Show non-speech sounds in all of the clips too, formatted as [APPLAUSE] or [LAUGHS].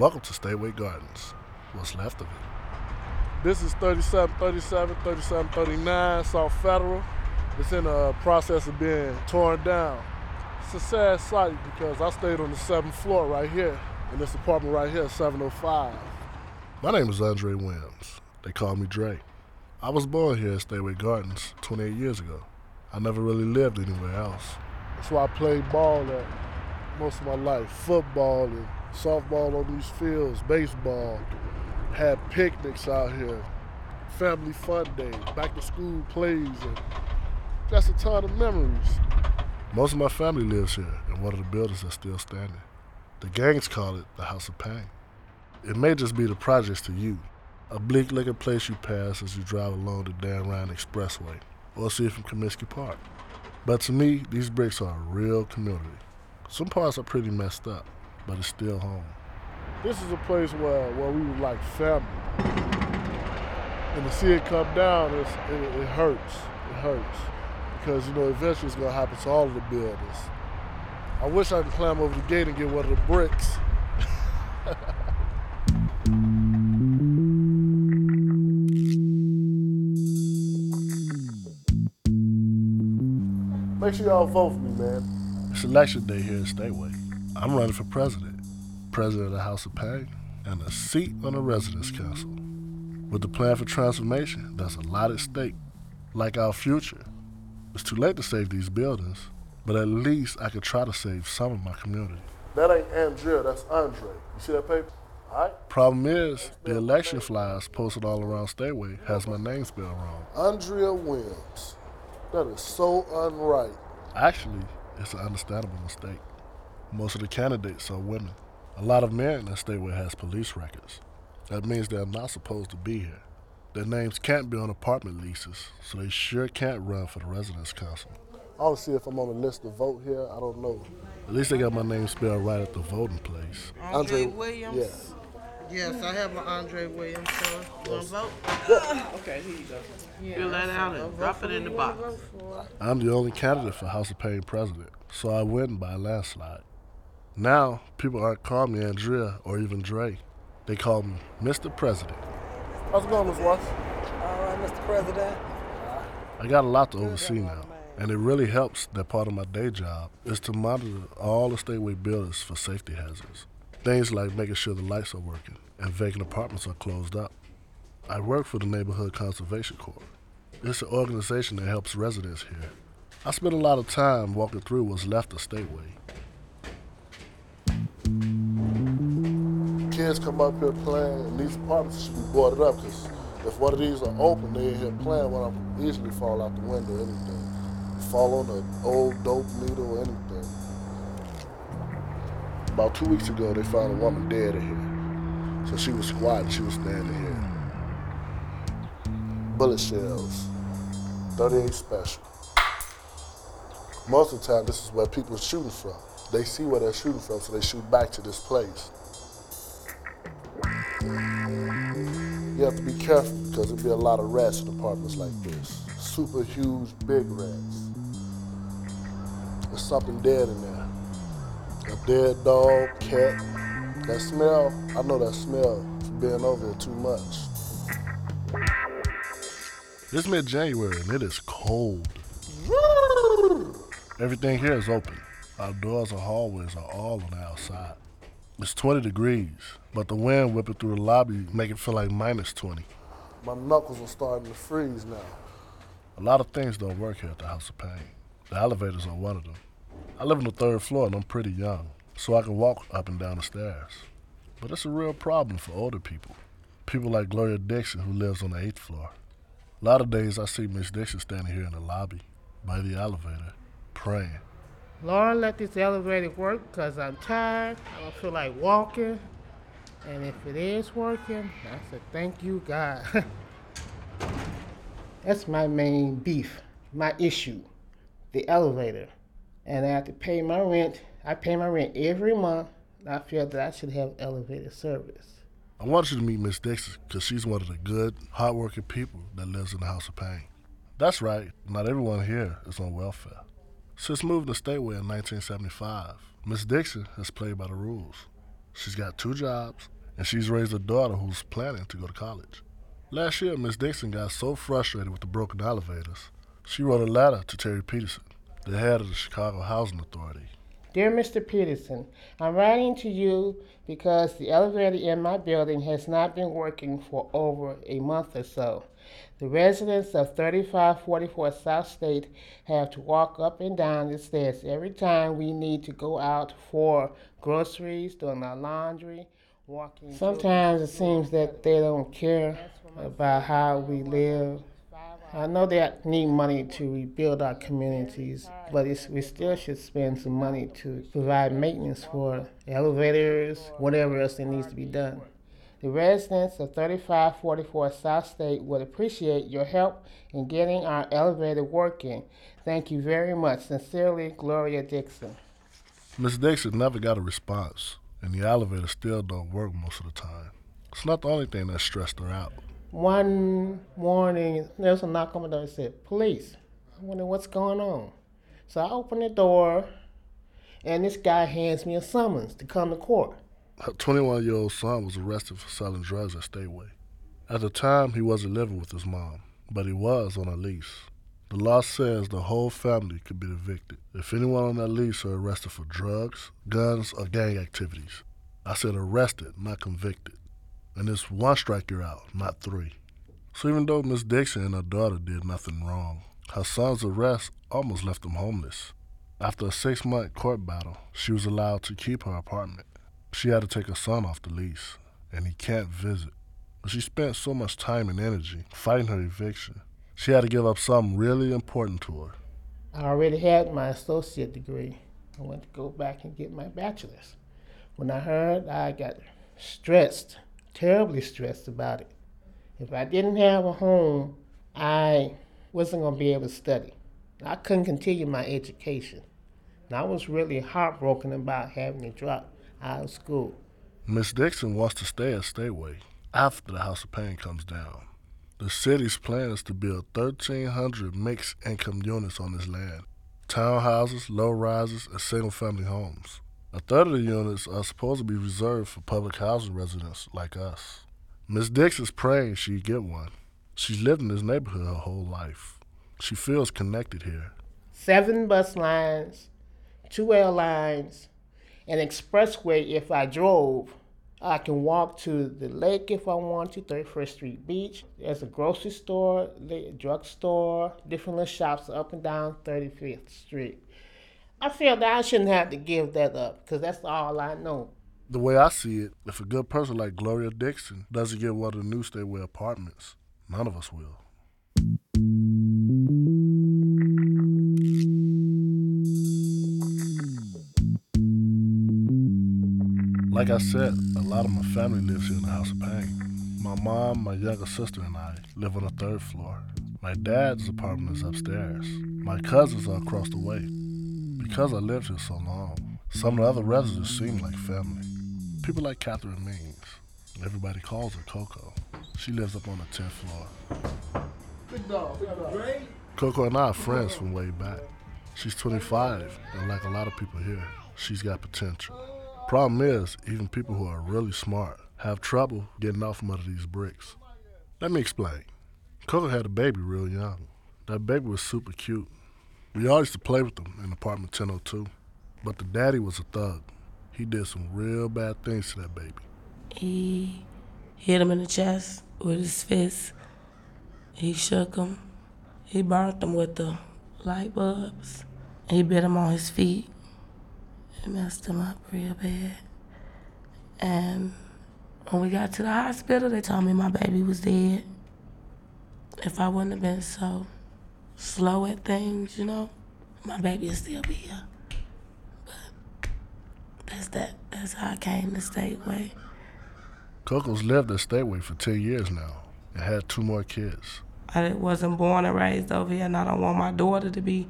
Welcome to Stateway Gardens. What's left of it? This is 3737, 3739 South Federal. It's in the process of being torn down. It's a sad sight because I stayed on the seventh floor right here in this apartment right here, 705. My name is Andre Williams. They call me Dre. I was born here at Stateway Gardens 28 years ago. I never really lived anywhere else. That's why I played ball at most of my life. Football and softball on these fields, baseball. Had picnics out here, family fun day, back to school plays, and just a ton of memories. Most of my family lives here and one of the buildings that's still standing. The gangs call it the House of Pain. It may just be the projects to you, a bleak looking place you pass as you drive along the Dan Ryan Expressway or see it from Comiskey Park. But to me, these bricks are a real community. Some parts are pretty messed up, but it's still home. This is a place where, where we were like family. And to see it come down, it, it hurts. It hurts. Because, you know, eventually it's going to happen to all of the buildings. I wish I could climb over the gate and get one of the bricks. [LAUGHS] Make sure y'all vote for me, man. It's election day here in Stateway. I'm running for president, president of the House of Pain, and a seat on the Residents Council. With the plan for transformation, there's a lot at stake, like our future. It's too late to save these buildings, but at least I could try to save some of my community. That ain't Andrea, that's Andre. You see that paper? All right. Problem is, the election flyers posted all around Stateway has my name spelled wrong. Andrea Williams. That is so unright. Actually, it's an understandable mistake. Most of the candidates are women. A lot of men in Stateway has police records. That means they're not supposed to be here. Their names can't be on apartment leases, so they sure can't run for the Residents Council. I'll see if I'm on the list to vote here. I don't know. At least they got my name spelled right at the voting place. Andre, Williams? Yeah. Yes, I have an Andre Williams, so you want to vote? Okay, here you go. Fill that out and drop it in the box. I'm the only candidate for House of Pain president, so I win by a landslide. Now, people aren't calling me Andrea or even Dre. They call me Mr. President. How's it going, Ms. Watts? All right, Mr. President. I got a lot to oversee now, and it really helps that part of my day job is to monitor all the stateway buildings for safety hazards. Things like making sure the lights are working and vacant apartments are closed up. I work for the Neighborhood Conservation Corps. It's an organization that helps residents here. I spend a lot of time walking through what's left of Stateway. Kids come up here playing, and these apartments should be boarded up because if one of these are open, they in here playing, of them easily fall out the window or anything. Fall on an old dope needle or anything. About two weeks ago, they found a woman dead in here. So she was squatting, she was standing here. Bullet shells, 38 special. Most of the time, this is where people are shooting from. They see where they're shooting from, so they shoot back to this place. You have to be careful because there'll be a lot of rats in apartments like this. Super huge, big rats. There's something dead in there. A dead dog, cat. That smell, I know that smell from being over here too much. It's mid January and it is cold. Everything here is open. Our doors and hallways are all on the outside. It's 20 degrees, but the wind whipping through the lobby make it feel like minus 20. My knuckles are starting to freeze now. A lot of things don't work here at the House of Pain. The elevators are one of them. I live on the third floor and I'm pretty young, so I can walk up and down the stairs. But it's a real problem for older people. People like Gloria Dixon, who lives on the eighth floor. A lot of days I see Miss Dixon standing here in the lobby by the elevator, praying. Lord, let this elevator work because I'm tired. I don't feel like walking. And if it is working, I said, thank you, God. [LAUGHS] That's my main beef, my issue, the elevator. And I have to pay my rent. I pay my rent every month. I feel that I should have elevator service. I want you to meet Miss Dixon because she's one of the good, hardworking people that lives in the House of Pain. That's right, not everyone here is on welfare. Since moving to Stateway in 1975, Miss Dixon has played by the rules. She's got two jobs, and she's raised a daughter who's planning to go to college. Last year, Miss Dixon got so frustrated with the broken elevators, she wrote a letter to Terry Peterson, the head of the Chicago Housing Authority. Dear Mr. Peterson, I'm writing to you because the elevator in my building has not been working for over a month or so. The residents of 3544 South State have to walk up and down the stairs every time we need to go out for groceries, doing our laundry, walking. Sometimes it seems that they don't care about how we live. I know they need money to rebuild our communities, but we still should spend some money to provide maintenance for elevators, whatever else that needs to be done. The residents of 3544 South State would appreciate your help in getting our elevator working. Thank you very much. Sincerely, Gloria Dixon. Miss Dixon never got a response, and the elevator still don't work most of the time. It's not the only thing that stressed her out. One morning, there was a knock on the door. It said, Police. I wonder what's going on. So I open the door, and this guy hands me a summons to come to court. Her 21 year old son was arrested for selling drugs at Stateway. At the time, he wasn't living with his mom, but he was on a lease. The law says the whole family could be evicted if anyone on that lease are arrested for drugs, guns, or gang activities. I said arrested, not convicted. And it's one strike you're out, not three. So even though Miss Dixon and her daughter did nothing wrong, her son's arrest almost left them homeless. After a six month court battle, she was allowed to keep her apartment. She had to take her son off the lease, and he can't visit. But she spent so much time and energy fighting her eviction. She had to give up something really important to her. I already had my associate degree. I went to go back and get my bachelor's. When I heard, I got stressed, terribly stressed about it. If I didn't have a home, I wasn't going to be able to study. I couldn't continue my education. And I was really heartbroken about having to drop out of school. Miss Dixon wants to stay at Stateway after the House of Pain comes down. The city's plan is to build 1,300 mixed income units on this land townhouses, low rises, and single family homes. A third of the units are supposed to be reserved for public housing residents like us. Miss Dixon's praying she get one. She's lived in this neighborhood her whole life. She feels connected here. Seven bus lines, two airlines, an expressway if I drove. I can walk to the lake if I want to, 31st Street Beach. There's a grocery store, drugstore, different little shops up and down 35th Street. I feel that I shouldn't have to give that up because that's all I know. The way I see it, if a good person like Gloria Dixon doesn't get one of the new Stateway apartments, none of us will. Like I said, a lot of my family lives here in the House of Pain. My mom, my younger sister, and I live on the third floor. My dad's apartment is upstairs. My cousins are across the way. Because I lived here so long, some of the other residents seem like family. People like Catherine Means. Everybody calls her Coco. She lives up on the 10th floor. Big dog, big dog. Coco and I are friends from way back. She's 25, and like a lot of people here, she's got potential. Problem is, even people who are really smart have trouble getting off from under these bricks. Let me explain. Coco had a baby real young. That baby was super cute. We all used to play with them in apartment 1002. But the daddy was a thug. He did some real bad things to that baby. He hit him in the chest with his fist. He shook him. He burnt him with the light bulbs. He bit him on his feet. It messed him up real bad. And when we got to the hospital, they told me my baby was dead. If I wouldn't have been so slow at things, you know, my baby would still be here. But that's that. That's how I came to Stateway. Coco's lived at Stateway for 10 years now and had two more kids. I wasn't born and raised over here, and I don't want my daughter to be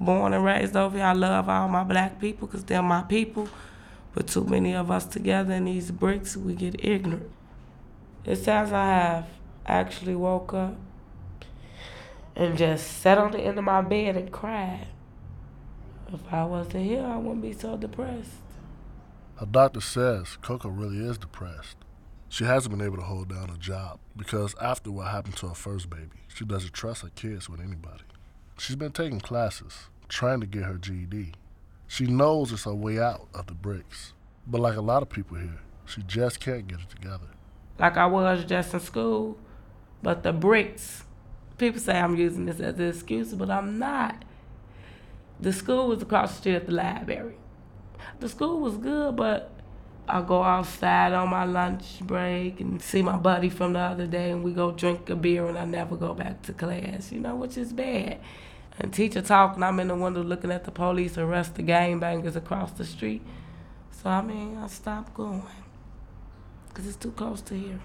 born and raised over here. I love all my black people because they're my people. But too many of us together in these bricks, we get ignorant. It's times I have actually woke up and just sat on the end of my bed and cried. If I wasn't here, I wouldn't be so depressed. Her doctor says Coco really is depressed. She hasn't been able to hold down a job because after what happened to her first baby, she doesn't trust her kids with anybody. She's been taking classes, trying to get her GED. She knows it's her way out of the bricks. But like a lot of people here, she just can't get it together. Like I was just in school, but the bricks, people say I'm using this as an excuse, but I'm not. The school was across the street at the library. The school was good, but I go outside on my lunch break and see my buddy from the other day, and we go drink a beer, and I never go back to class, you know, which is bad. And teacher talking, I'm in the window looking at the police arrest the gangbangers across the street. So, I mean, I stopped going because it's too close to here.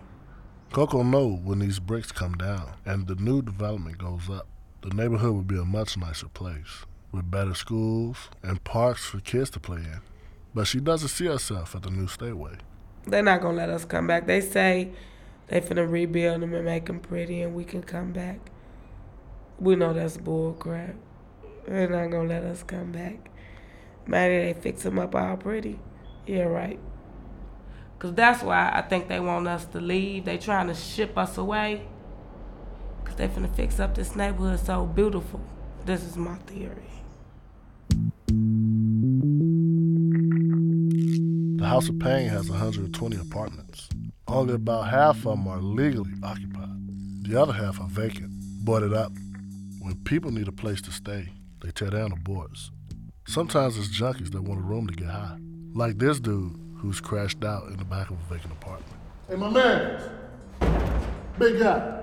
Coco know when these bricks come down and the new development goes up, the neighborhood will be a much nicer place with better schools and parks for kids to play in. But she doesn't see herself at the new stateway. They're not gonna let us come back. They say they finna rebuild them and make them pretty, and we can come back. We know that's bull crap. They're not gonna let us come back. Maybe they fix them up all pretty. Yeah, right. Cause that's why I think they want us to leave. They trying to ship us away. Cause they finna fix up this neighborhood so beautiful. This is my theory. The House of Pain has 120 apartments. Only about half of them are legally occupied. The other half are vacant, boarded up. When people need a place to stay, they tear down the boards. Sometimes it's junkies that want a room to get high, like this dude who's crashed out in the back of a vacant apartment. Hey, my man, big guy.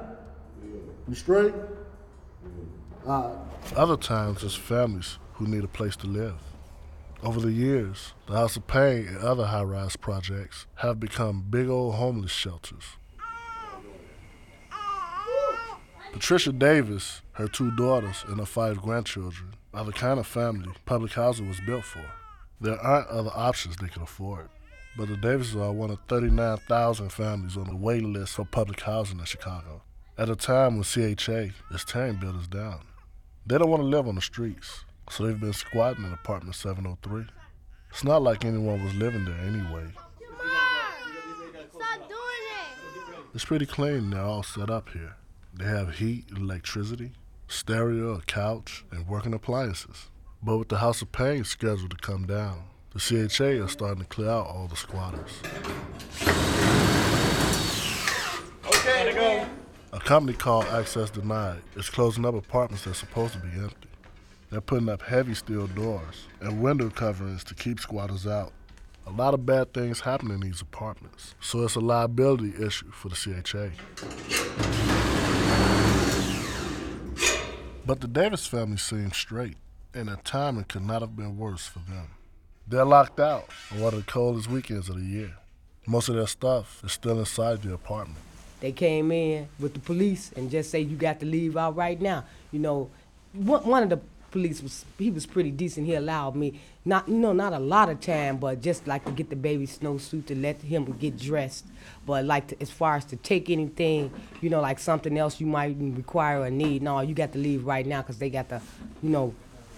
You straight? Right. Other times it's families who need a place to live. Over the years, the House of Pain and other high rise projects have become big old homeless shelters. Patricia Davis, her two daughters, and her five grandchildren are the kind of family public housing was built for. There aren't other options they can afford. But the Davises are one of 39,000 families on the waiting list for public housing in Chicago. At a time when CHA is tearing buildings down. They don't want to live on the streets, so they've been squatting in apartment 703. It's not like anyone was living there anyway. Stop doing it! It's pretty clean they're all set up here. They have heat, electricity, stereo, a couch, and working appliances. But with the House of Pain scheduled to come down, the CHA is starting to clear out all the squatters. Okay, go. A company called Access Denied is closing up apartments that's supposed to be empty. They're putting up heavy steel doors and window coverings to keep squatters out. A lot of bad things happen in these apartments, so it's a liability issue for the CHA. But the Davis family seems straight, and their timing could not have been worse for them. They're locked out on one of the coldest weekends of the year. Most of their stuff is still inside the apartment. They came in with the police and just say you got to leave out right now. You know, one of the police was he was pretty decent. He allowed me not you know not a lot of time, but just like to get the baby snowsuit to let him get dressed. But like to, as far as to take anything, you know, like something else you might require or need, no, you got to leave right now because they got to, you know,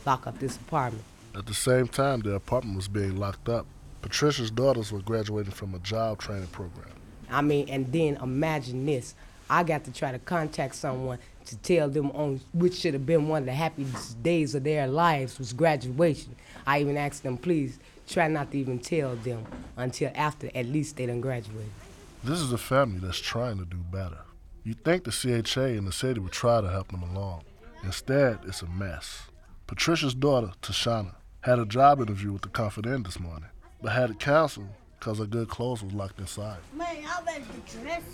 lock up this apartment. At the same time, the apartment was being locked up. Patricia's daughters were graduating from a job training program. I mean, and then imagine this. I got to try to contact someone to tell them on which should have been one of the happiest days of their lives was graduation. I even asked them, please try not to even tell them until after at least they done graduated. This is a family that's trying to do better. You'd think the CHA and the city would try to help them along. Instead, it's a mess. Patricia's daughter, Tashana, had a job interview with the Confident this morning, but had it canceled because her good clothes was locked inside. Man, I better get dressed.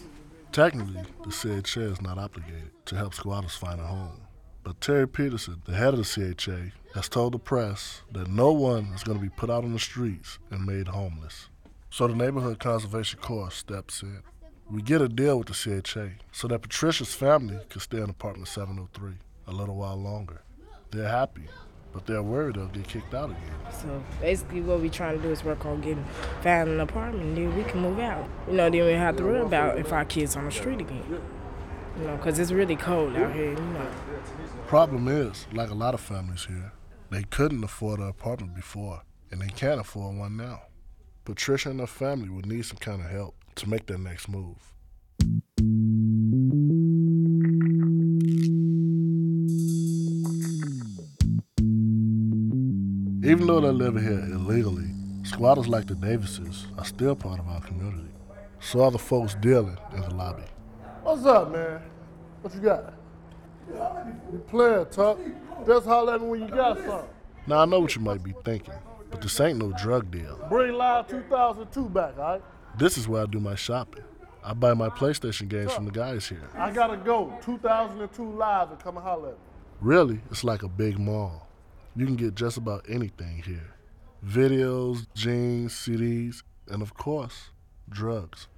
Technically, the CHA is not obligated to help squatters find a home. But Terry Peterson, the head of the CHA, has told the press that no one is going to be put out on the streets and made homeless. So the Neighborhood Conservation Corps steps in. We get a deal with the CHA so that Patricia's family can stay in apartment 703 a little while longer. They're happy, but they're worried they'll get kicked out again. So basically, what we're trying to do is work on getting found an apartment, then we can move out. You know, then we have to worry about if our kids on the street again. You know, because it's really cold out here. You know. Problem is, like a lot of families here, they couldn't afford an apartment before, and they can't afford one now. Patricia and her family would need some kind of help to make their next move. Even though they're living here illegally, squatters like the Davises are still part of our community. So are the folks dealing in the lobby. What's up, man? What you got? You playing, Tuck. Just holler at me when you got something. Now I know what you might be thinking, but this ain't no drug deal. Bring Live 2002 back, all right? This is where I do my shopping. I buy my PlayStation games from the guys here. I gotta go. 2002 Live and come and holler at me. Really, it's like a big mall. You can get just about anything here videos, jeans, CDs, and of course, drugs.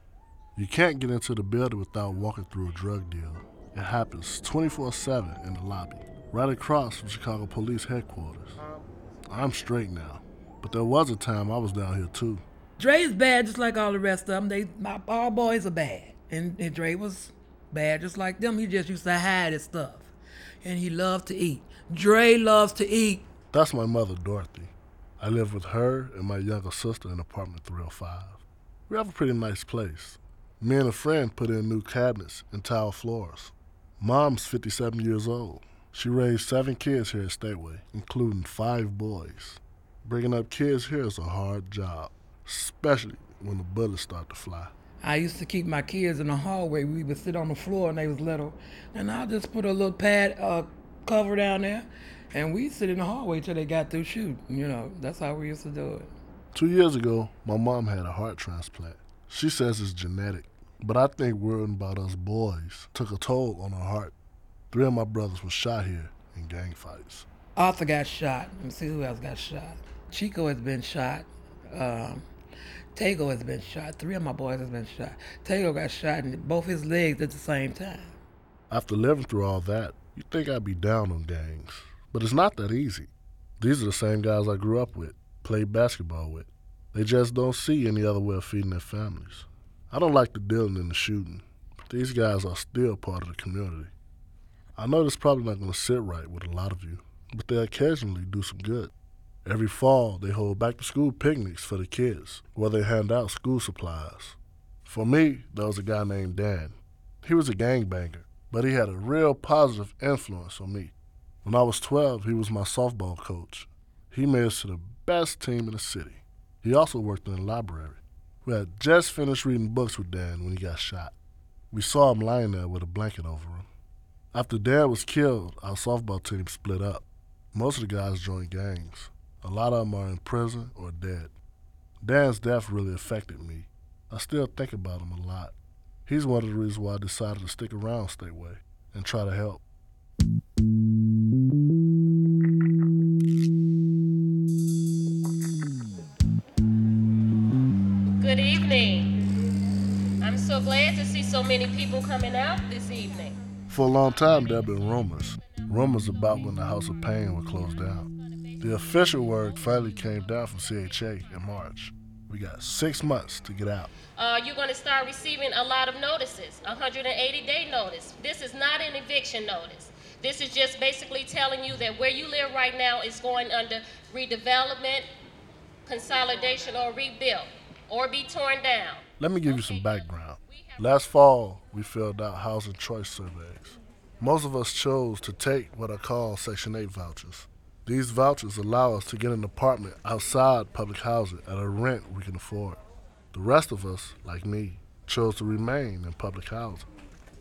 You can't get into the building without walking through a drug deal. It happens 24 7 in the lobby, right across from Chicago Police Headquarters. I'm straight now, but there was a time I was down here too. Dre's bad just like all the rest of them. They my all boys are bad. And, and Dre was bad just like them. He just used to hide his stuff. And he loved to eat. Dre loves to eat. That's my mother, Dorothy. I live with her and my younger sister in apartment 305. We have a pretty nice place. Me and a friend put in new cabinets and tile floors. Mom's 57 years old. She raised seven kids here at Stateway, including five boys. Bringing up kids here is a hard job, especially when the bullets start to fly. I used to keep my kids in the hallway. We would sit on the floor and they was little. And I just put a little pad uh, cover down there and we sit in the hallway till they got through shooting. You know, that's how we used to do it. Two years ago, my mom had a heart transplant. She says it's genetic, but I think worrying about us boys took a toll on her heart. Three of my brothers were shot here in gang fights. Arthur got shot. Let me see who else got shot. Chico has been shot. Um, Tego has been shot. Three of my boys has been shot. Tego got shot in both his legs at the same time. After living through all that, you'd think I'd be down on gangs. But it's not that easy. These are the same guys I grew up with, played basketball with. They just don't see any other way of feeding their families. I don't like the dealing and the shooting, but these guys are still part of the community. I know this probably not going to sit right with a lot of you, but they occasionally do some good. Every fall, they hold back to school picnics for the kids, where they hand out school supplies. For me, there was a guy named Dan. He was a gangbanger, but he had a real positive influence on me. When I was 12, he was my softball coach. He made us to the best team in the city. He also worked in the library. We had just finished reading books with Dan when he got shot. We saw him lying there with a blanket over him. After Dan was killed, our softball team split up. Most of the guys joined gangs. A lot of them are in prison or dead. Dan's death really affected me. I still think about him a lot. He's one of the reasons why I decided to stick around Stateway and try to help. Good evening. I'm so glad to see so many people coming out this evening. For a long time, there have been rumors. Rumors about when the House of Pain would close down. The official word finally came down from CHA in March. We got six months to get out. Uh, you're going to start receiving a lot of notices, 180 day notice. This is not an eviction notice. This is just basically telling you that where you live right now is going under redevelopment, consolidation, or rebuild, or be torn down. Let me give you some background. Last fall, we filled out housing choice surveys. Most of us chose to take what are called Section 8 vouchers. These vouchers allow us to get an apartment outside public housing at a rent we can afford. The rest of us, like me, chose to remain in public housing.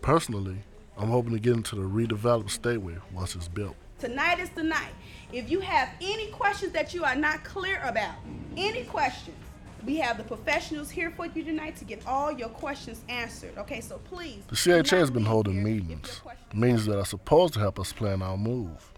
Personally, I'm hoping to get into the redeveloped stateway once it's built. Tonight is the night. If you have any questions that you are not clear about, any questions, we have the professionals here for you tonight to get all your questions answered. Okay, so please. The CHA has been holding meetings, meetings that are supposed to help us plan our move.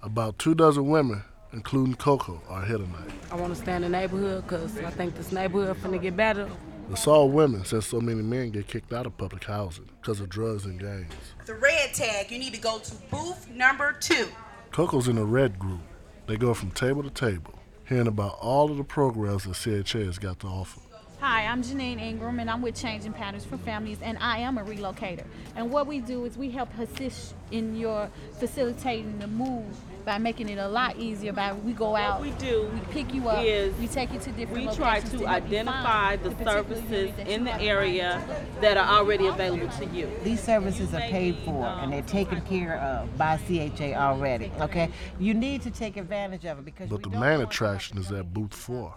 About two dozen women, including Coco, are here tonight. I want to stay in the neighborhood because I think this neighborhood finna get better. It's all women since so many men get kicked out of public housing because of drugs and gangs. The red tag, you need to go to booth number two. Coco's in the red group. They go from table to table, hearing about all of the programs that CHA has got to offer. Hi, I'm Janine Ingram, and I'm with Changing Patterns for Families, and I am a relocator. And what we do is we help assist in your facilitating the move by making it a lot easier by we go out, we do we pick you up, is we take you to different we try to to identify find the services in the area that are already available to you. These services are paid for and they're um, taken care of by CHA already. Okay, you need to take advantage of it because But the main attraction is at booth four.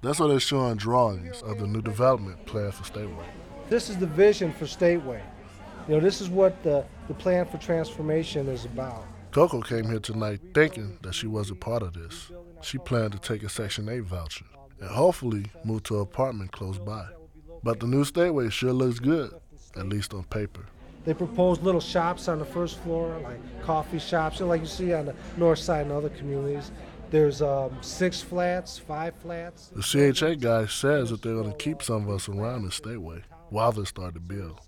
That's where they're showing drawings of the new development plan for Stateway. This is the vision for Stateway. You know, this is what the, the plan for transformation is about. Coco came here tonight thinking that she wasn't part of this. She planned to take a Section 8 voucher and hopefully move to an apartment close by. But the new Stateway sure looks good, at least on paper. They proposed little shops on the first floor, like coffee shops, like you see on the north side in other communities. There's um, six flats, five flats. The CHA guy says that they're going to keep some of us around the Stateway while they start to build.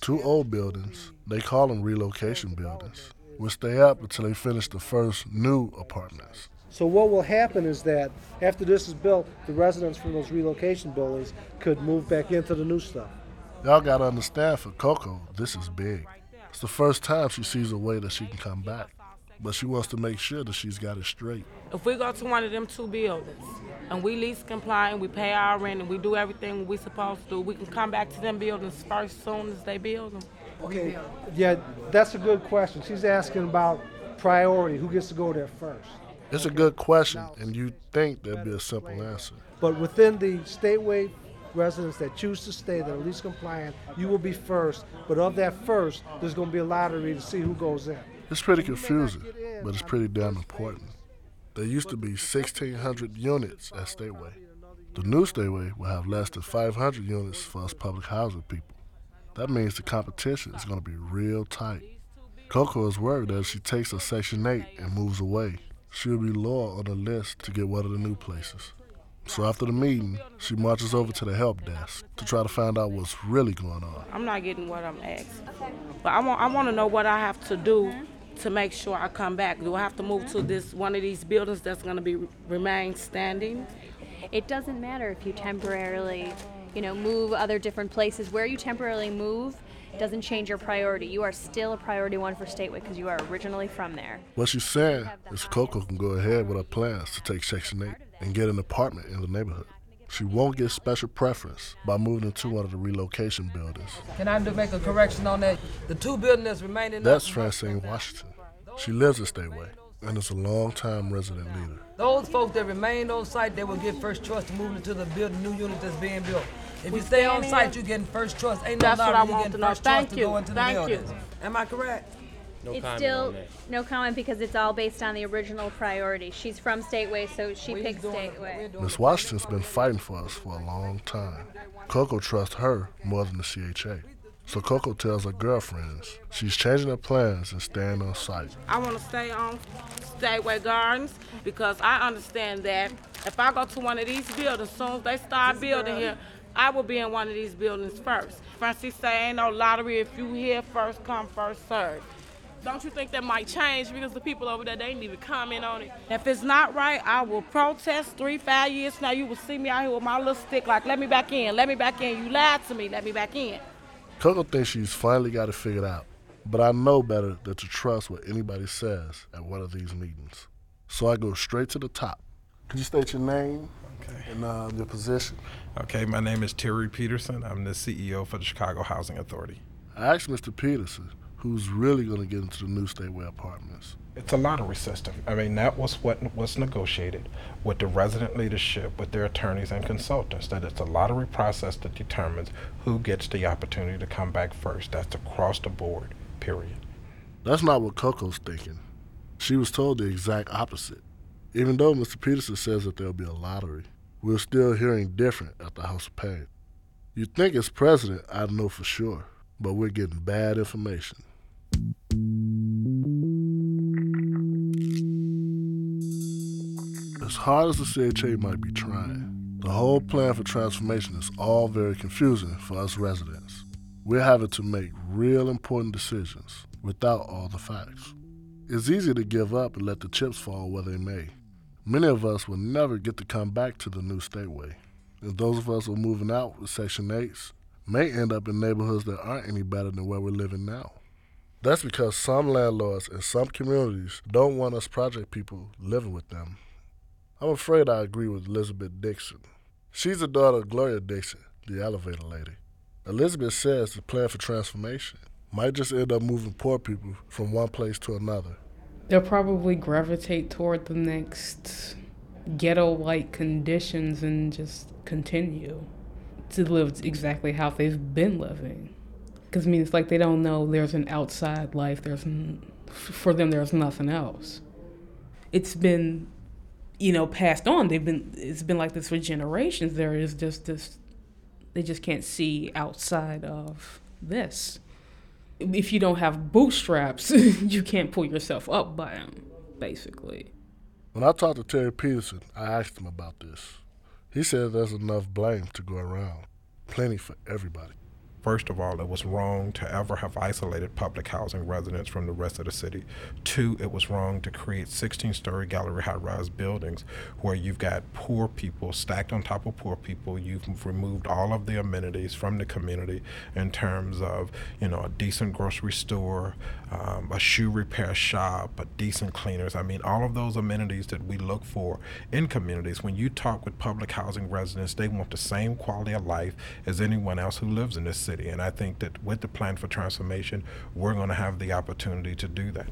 Two old buildings, they call them relocation buildings, will stay up until they finish the first new apartments. So what will happen is that after this is built, the residents from those relocation buildings could move back into the new stuff. Y'all gotta understand for Coco, this is big. It's the first time she sees a way that she can come back. But she wants to make sure that she's got it straight. If we go to one of them two buildings and we lease comply and we pay our rent and we do everything we supposed to do, we can come back to them buildings first soon as they build them. Okay, yeah, that's a good question. She's asking about priority, who gets to go there first. It's a good question, and you'd think there'd be a simple answer. But within the stateway residents that choose to stay that are lease compliant, you will be first. But of that first, there's going to be a lottery to see who goes in. It's pretty confusing, but it's pretty damn important. There used to be 1,600 units at Stateway. The new Stateway will have less than 500 units for us public housing people. That means the competition is going to be real tight. Coco is worried that if she takes a Section 8 and moves away, she'll be lower on the list to get one of the new places. So after the meeting, she marches over to the help desk to try to find out what's really going on. I'm not getting what I'm asked. But I want I want to know what I have to do to make sure I come back. Do I have to move to this one of these buildings that's going to be remain standing? It doesn't matter if you temporarily, you know, move other different places. Where you temporarily move doesn't change your priority. You are still a priority one for Stateway because you are originally from there. What she's saying is Coco can go ahead with her plans to take Section 8 and get an apartment in the neighborhood. She won't get special preference by moving into one of the relocation buildings. Can I do- make a correction on that? The two buildings that's remaining. That's Francine Washington. She lives at Stateway and it's a long-time resident leader. Those folks that remain on site, they will get first choice to move into the building, new unit that's being built. If you stay on site, you're getting first choice. Ain't no That's what lottery, I you're want getting to know. first Thank choice you. to go into Thank the you. buildings. Am I correct? it's still no comment because it's all based on the original priority. She's from Stateway, so she picked Stateway. Miss Washington's been fighting for us for a long time. Coco trusts her more than the CHA. So Coco tells her girlfriends she's changing her plans and staying on site. I want to stay on Stateway Gardens because I understand that if I go to one of these buildings, as soon as they start building here, I will be in one of these buildings first. Francis say ain't no lottery. If you here first come, first serve. Don't you think that might change because the people over there they didn't even comment on it? If it's not right, I will protest three, five years now. You will see me out here with my little stick like, let me back in, let me back in. You lied to me, let me back in. Coco thinks she's finally got it figured out, but I know better than to trust what anybody says at one of these meetings. So I go straight to the top. Could you state your name and uh, your position? Okay, my name is Terry Peterson. I'm the CEO for the Chicago Housing Authority. I asked Mr. Peterson who's really going to get into the new Stateway apartments. It's a lottery system. I mean, that was what was negotiated with the resident leadership, with their attorneys and consultants, that it's a lottery process that determines who gets the opportunity to come back first. That's across the board, period. That's not what Coco's thinking. She was told the exact opposite. Even though Mr. Peterson says that there'll be a lottery, we're still hearing different at the House of Pain. You'd think as president I'd know for sure, but we're getting bad information. As hard as the CHA might be trying, the whole plan for transformation is all very confusing for us residents. We're having to make real important decisions without all the facts. It's easy to give up and let the chips fall where they may. Many of us will never get to come back to the new stateway, and those of us who are moving out with Section 8s may end up in neighborhoods that aren't any better than where we're living now. That's because some landlords in some communities don't want us project people living with them. I'm afraid I agree with Elizabeth Dixon. She's the daughter of Gloria Dixon, the elevator lady. Elizabeth says the plan for transformation might just end up moving poor people from one place to another. They'll probably gravitate toward the next ghetto like conditions and just continue to live exactly how they've been living. Because I mean, it's like they don't know there's an outside life. There's for them, there's nothing else. It's been, you know, passed on. They've been. It's been like this for generations. There is just this. They just can't see outside of this. If you don't have bootstraps, [LAUGHS] you can't pull yourself up by them, basically. When I talked to Terry Peterson, I asked him about this. He said there's enough blame to go around, plenty for everybody. First of all, it was wrong to ever have isolated public housing residents from the rest of the city. Two, it was wrong to create 16 story gallery high rise buildings where you've got poor people stacked on top of poor people. You've removed all of the amenities from the community in terms of, you know, a decent grocery store, um, a shoe repair shop, a decent cleaners. I mean, all of those amenities that we look for in communities. When you talk with public housing residents, they want the same quality of life as anyone else who lives in this city. And I think that with the plan for transformation, we're going to have the opportunity to do that.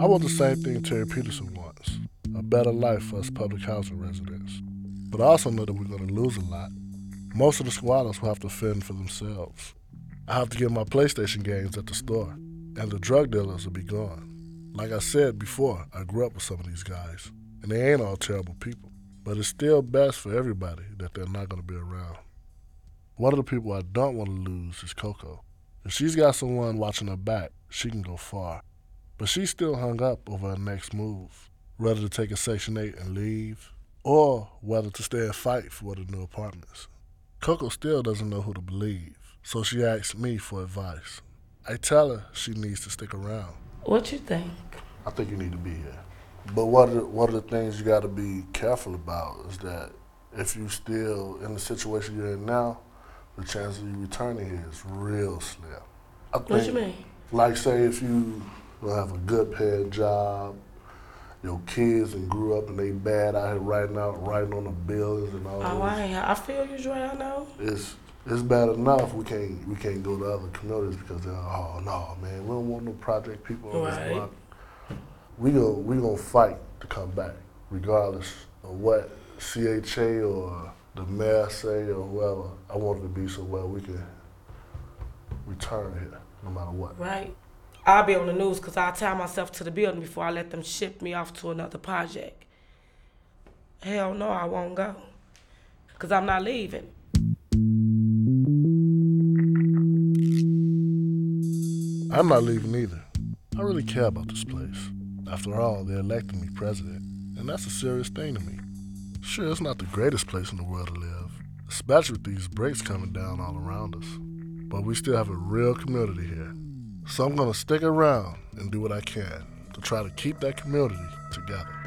I want the same thing Terry Peterson wants a better life for us public housing residents. But I also know that we're going to lose a lot. Most of the squatters will have to fend for themselves. I have to get my PlayStation games at the store, and the drug dealers will be gone. Like I said before, I grew up with some of these guys, and they ain't all terrible people. But it's still best for everybody that they're not going to be around. One of the people I don't want to lose is Coco. If she's got someone watching her back, she can go far. But she's still hung up over her next move, whether to take a Section 8 and leave, or whether to stay and fight for the new apartments. Coco still doesn't know who to believe, so she asks me for advice. I tell her she needs to stick around. What you think? I think you need to be here. But one of the, one of the things you got to be careful about is that if you still in the situation you're in now, the chance of you returning here is real slim. I What you mean? Like say if you have a good paying job, your kids and grew up and they bad out here writing out, writing on the buildings and all Oh, that. I, I feel you, Dre. I know. It's it's bad enough we can't we can't go to other communities because they're oh no man we don't want no project people on Right. this block. We go we gonna fight to come back regardless of what CHA or the mayor say or whoever. I want it to be so well we can return here no matter what. Right. I'll be on the news because I'll tie myself to the building before I let them ship me off to another project. Hell no, I won't go. Because I'm not leaving. I'm not leaving either. I really care about this place. After all, they elected me president, and that's a serious thing to me. Sure, it's not the greatest place in the world to live, especially with these breaks coming down all around us. But we still have a real community here. So I'm gonna stick around and do what I can to try to keep that community together.